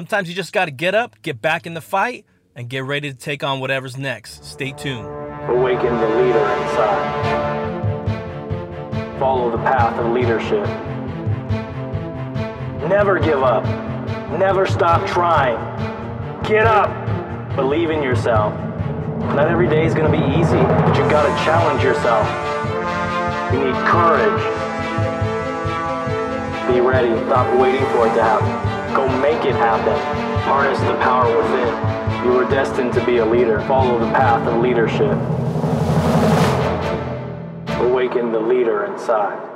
Sometimes you just got to get up, get back in the fight, and get ready to take on whatever's next. Stay tuned. Awaken the leader inside. Follow the path of leadership. Never give up. Never stop trying. Get up. Believe in yourself. Not every day is going to be easy, but you got to challenge yourself. You need courage. Be ready. Stop waiting for it to happen. Go make it happen. Harness the power within. You were destined to be a leader. Follow the path of leadership. Awaken the leader inside.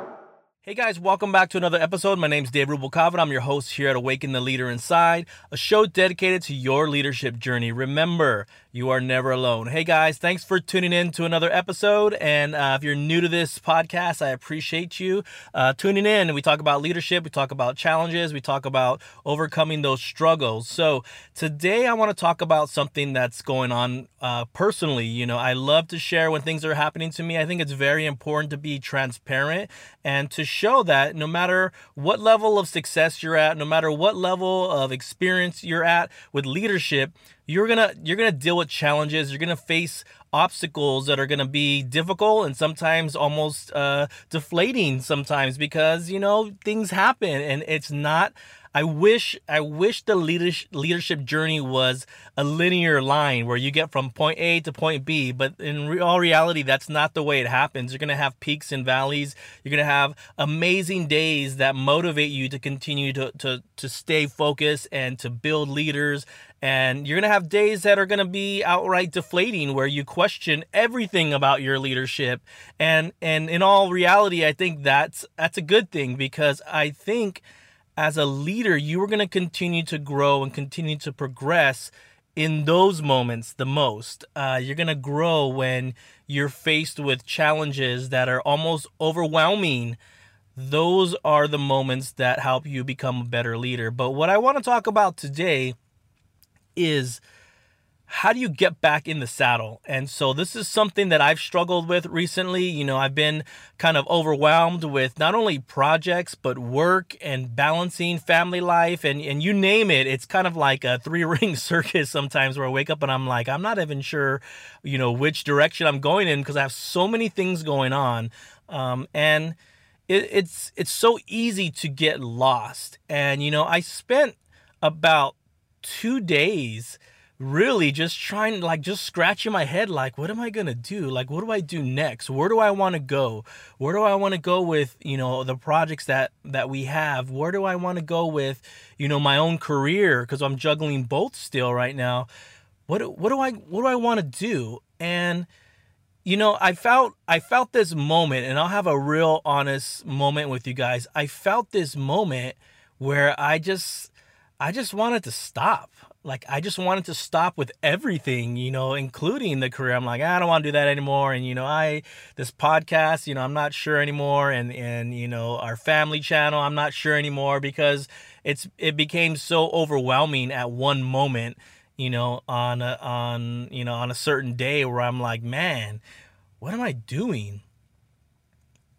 Hey guys, welcome back to another episode. My name is Dave Rubalcava. I'm your host here at Awaken the Leader Inside, a show dedicated to your leadership journey. Remember, you are never alone. Hey guys, thanks for tuning in to another episode. And uh, if you're new to this podcast, I appreciate you uh, tuning in. We talk about leadership, we talk about challenges, we talk about overcoming those struggles. So today I want to talk about something that's going on uh, personally. You know, I love to share when things are happening to me. I think it's very important to be transparent and to show that no matter what level of success you're at, no matter what level of experience you're at with leadership, you're gonna you're gonna deal with challenges you're gonna face obstacles that are gonna be difficult and sometimes almost uh, deflating sometimes because you know things happen and it's not I wish I wish the leadership leadership journey was a linear line where you get from point A to point B, but in all reality that's not the way it happens. You're to have peaks and valleys. You're to have amazing days that motivate you to continue to to to stay focused and to build leaders and you're going to have days that are going to be outright deflating where you question everything about your leadership. And and in all reality, I think that's that's a good thing because I think as a leader, you are going to continue to grow and continue to progress in those moments the most. Uh, you're going to grow when you're faced with challenges that are almost overwhelming. Those are the moments that help you become a better leader. But what I want to talk about today is how do you get back in the saddle? And so this is something that I've struggled with recently. You know, I've been kind of overwhelmed with not only projects, but work and balancing family life and, and you name it. It's kind of like a three ring circus sometimes where I wake up and I'm like, I'm not even sure, you know, which direction I'm going in because I have so many things going on. Um, and it, it's, it's so easy to get lost. And, you know, I spent about two days really just trying like just scratching my head like what am i going to do? Like what do i do next? Where do i want to go? Where do i want to go with you know the projects that that we have? Where do i want to go with you know my own career? Because i'm juggling both still right now. What what do i what do i want to do? And you know i felt i felt this moment and i'll have a real honest moment with you guys. I felt this moment where i just I just wanted to stop. Like I just wanted to stop with everything, you know, including the career. I'm like, ah, I don't want to do that anymore. And you know, I this podcast, you know, I'm not sure anymore. And and you know, our family channel, I'm not sure anymore because it's it became so overwhelming at one moment, you know, on a, on you know on a certain day where I'm like, man, what am I doing?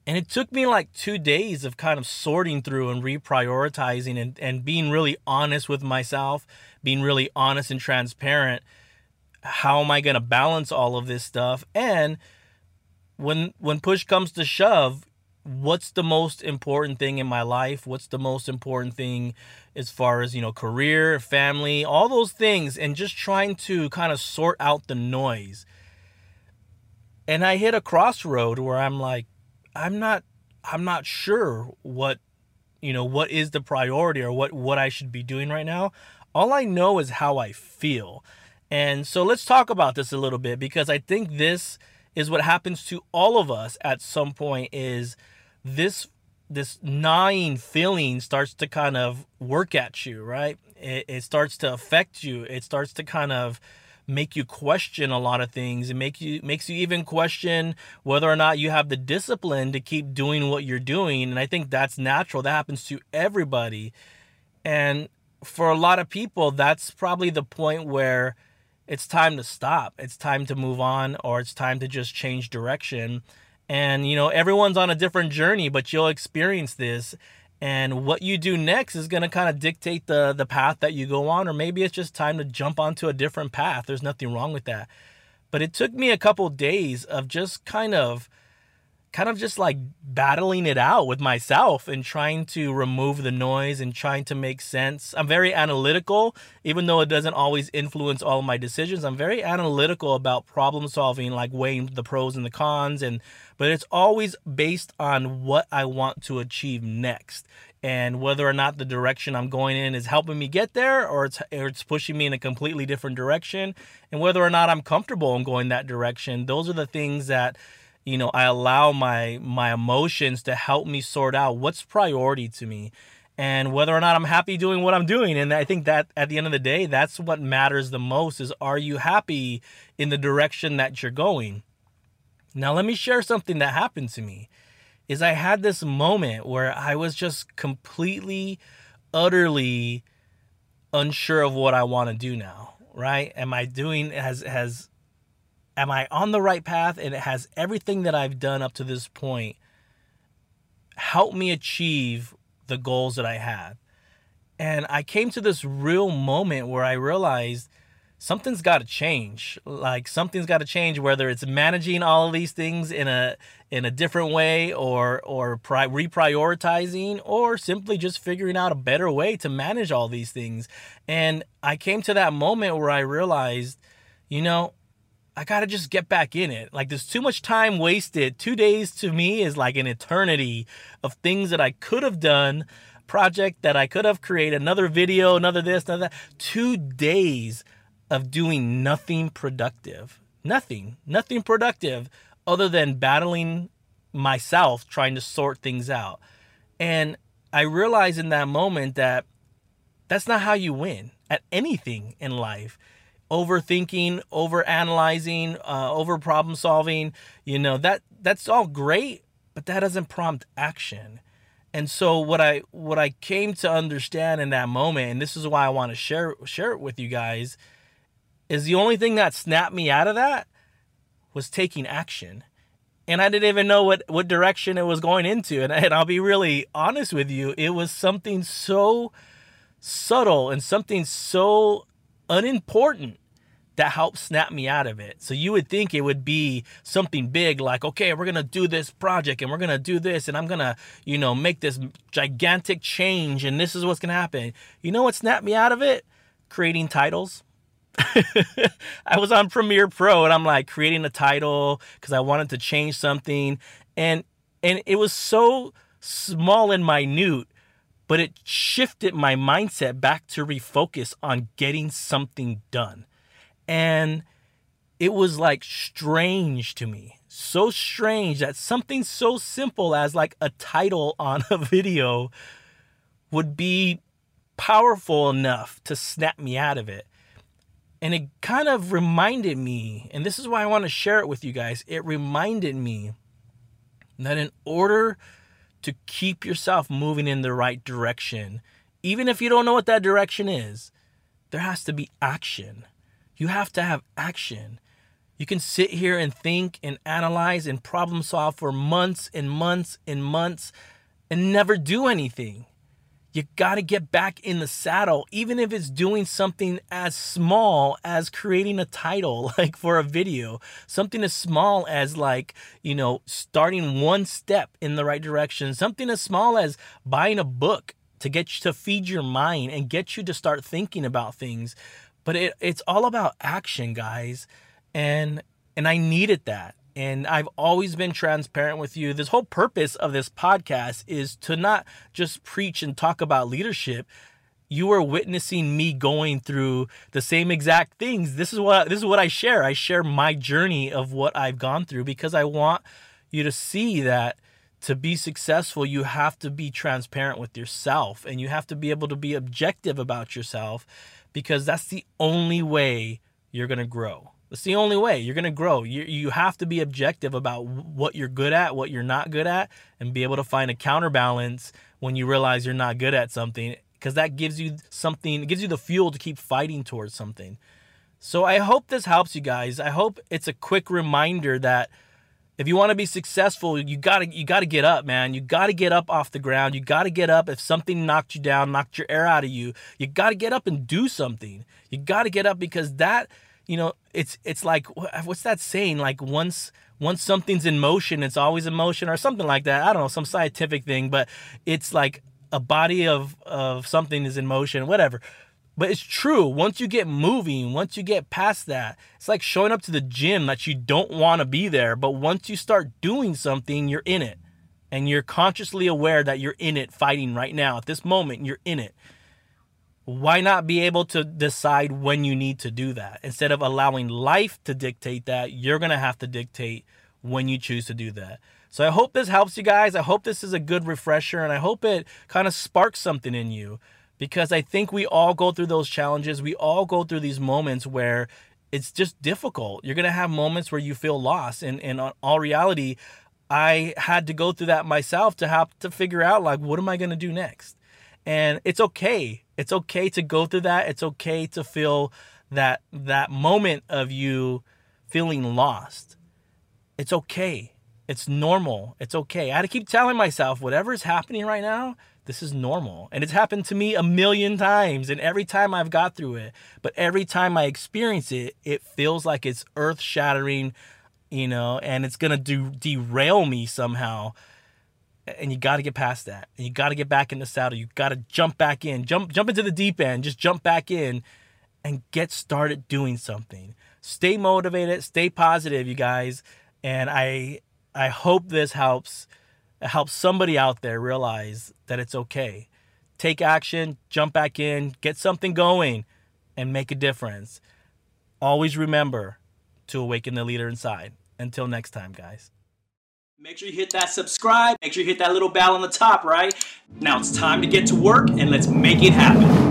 And it took me like two days of kind of sorting through and reprioritizing and, and being really honest with myself, being really honest and transparent. How am I going to balance all of this stuff? And when when push comes to shove, what's the most important thing in my life? What's the most important thing as far as, you know, career, family, all those things and just trying to kind of sort out the noise. And I hit a crossroad where I'm like I'm not I'm not sure what you know what is the priority or what what I should be doing right now. All I know is how I feel. And so let's talk about this a little bit because I think this is what happens to all of us at some point is this this gnawing feeling starts to kind of work at you, right? It, it starts to affect you. It starts to kind of make you question a lot of things. It make you makes you even question whether or not you have the discipline to keep doing what you're doing. And I think that's natural. That happens to everybody. And for a lot of people, that's probably the point where it's time to stop. It's time to move on or it's time to just change direction. And you know, everyone's on a different journey, but you'll experience this And what you do next is going to kind of dictate the the path that you go on or maybe it's just time to jump onto a different path. There's nothing wrong with that. But it took me a couple days of just kind of kind of just like battling it out with myself and trying to remove the noise and trying to make sense. I'm very analytical, even though it doesn't always influence all of my decisions. I'm very analytical about problem solving, like weighing the pros and the cons and but it's always based on what I want to achieve next and whether or not the direction I'm going in is helping me get there or it's or it's pushing me in a completely different direction and whether or not I'm comfortable in going that direction. Those are the things that you know i allow my my emotions to help me sort out what's priority to me and whether or not i'm happy doing what i'm doing. And i think that at the end of the day that's what matters the most is are you happy in the direction that you're going? Now let me share something that happened to me is i had this moment where i was just completely utterly unsure of what i want to do now right? Am i doing has has am I on the right path? And it has everything that I've done up to this point help me achieve the goals that I had. And I came to this real moment where I realized something's got to change. Like something's got to change, whether it's managing all of these things in a in a different way, or or pri- reprioritizing, or simply just figuring out a better way to manage all these things. And I came to that moment where I realized, you know, I gotta just get back in it. Like there's too much time wasted. Two days to me is like an eternity of things that I could have done, project that I could have created, another video, another this, another that. Two days of doing nothing productive. Nothing. Nothing productive other than battling myself trying to sort things out. And I realized in that moment that that's not how you win at anything in life overthinking, over analyzing, uh, over problem solving, you know, that that's all great, but that doesn't prompt action. And so what I what I came to understand in that moment, and this is why I want to share share it with you guys, is the only thing that snapped me out of that was taking action. And I didn't even know what, what direction it was going into. And, and I'll be really honest with you, it was something so subtle and something so unimportant that helped snap me out of it. So you would think it would be something big like, okay, we're going to do this project and we're going to do this and I'm going to, you know, make this gigantic change and this is what's going to happen. You know what snapped me out of it? Creating titles. I was on Premiere Pro and I'm like creating a title cuz I wanted to change something and and it was so small and minute but it shifted my mindset back to refocus on getting something done. And it was like strange to me. So strange that something so simple as like a title on a video would be powerful enough to snap me out of it. And it kind of reminded me, and this is why I want to share it with you guys. It reminded me that in order to keep yourself moving in the right direction. Even if you don't know what that direction is, there has to be action. You have to have action. You can sit here and think and analyze and problem solve for months and months and months and never do anything. You got to get back in the saddle, even if it's doing something as small as creating a title, like for a video, something as small as, like, you know, starting one step in the right direction, something as small as buying a book to get you to feed your mind and get you to start thinking about things. But it, it's all about action, guys. And and I needed that. And I've always been transparent with you. This whole purpose of this podcast is to not just preach and talk about leadership. You are witnessing me going through the same exact things. This is what this is what I share. I share my journey of what I've gone through because I want you to see that to be successful, you have to be transparent with yourself and you have to be able to be objective about yourself because that's the only way you're going to grow. It's the only way you're going to grow. You, you have to be objective about what you're good at, what you're not good at, and be able to find a counterbalance when you realize you're not good at something because that gives you something, it gives you the fuel to keep fighting towards something. So I hope this helps you guys. I hope it's a quick reminder that If you want to be successful, you gotta you gotta get up, man. You gotta get up off the ground. You gotta get up. If something knocked you down, knocked your air out of you, you gotta get up and do something. You gotta get up because that, you know, it's it's like what's that saying? Like once once something's in motion, it's always in motion, or something like that. I don't know, some scientific thing, but it's like a body of of something is in motion, whatever. But it's true. Once you get moving, once you get past that, it's like showing up to the gym that you don't want to be there. But once you start doing something, you're in it. And you're consciously aware that you're in it fighting right now. At this moment, you're in it. Why not be able to decide when you need to do that? Instead of allowing life to dictate that, you're going to have to dictate when you choose to do that. So I hope this helps you guys. I hope this is a good refresher and I hope it kind of sparks something in you because I think we all go through those challenges. We all go through these moments where it's just difficult. You're going to have moments where you feel lost. And, in all reality, I had to go through that myself to have to figure out, like, what am I going to do next? And it's okay. It's okay to go through that. It's okay to feel that that moment of you feeling lost. It's okay. It's normal. It's okay. I had to keep telling myself, whatever is happening right now, this is normal. And it's happened to me a million times. And every time I've got through it, but every time I experience it, it feels like it's earth shattering, you know, and it's going to do derail me somehow. And you got to get past that. And you got to get back in the saddle. You got to jump back in, jump, jump into the deep end, just jump back in and get started doing something. Stay motivated, stay positive, you guys. And I, I hope this helps helps somebody out there realize that it's okay. Take action, jump back in, get something going, and make a difference. Always remember to awaken the leader inside. Until next time, guys. Make sure you hit that subscribe. Make sure you hit that little bell on the top, right? Now it's time to get to work and let's make it happen.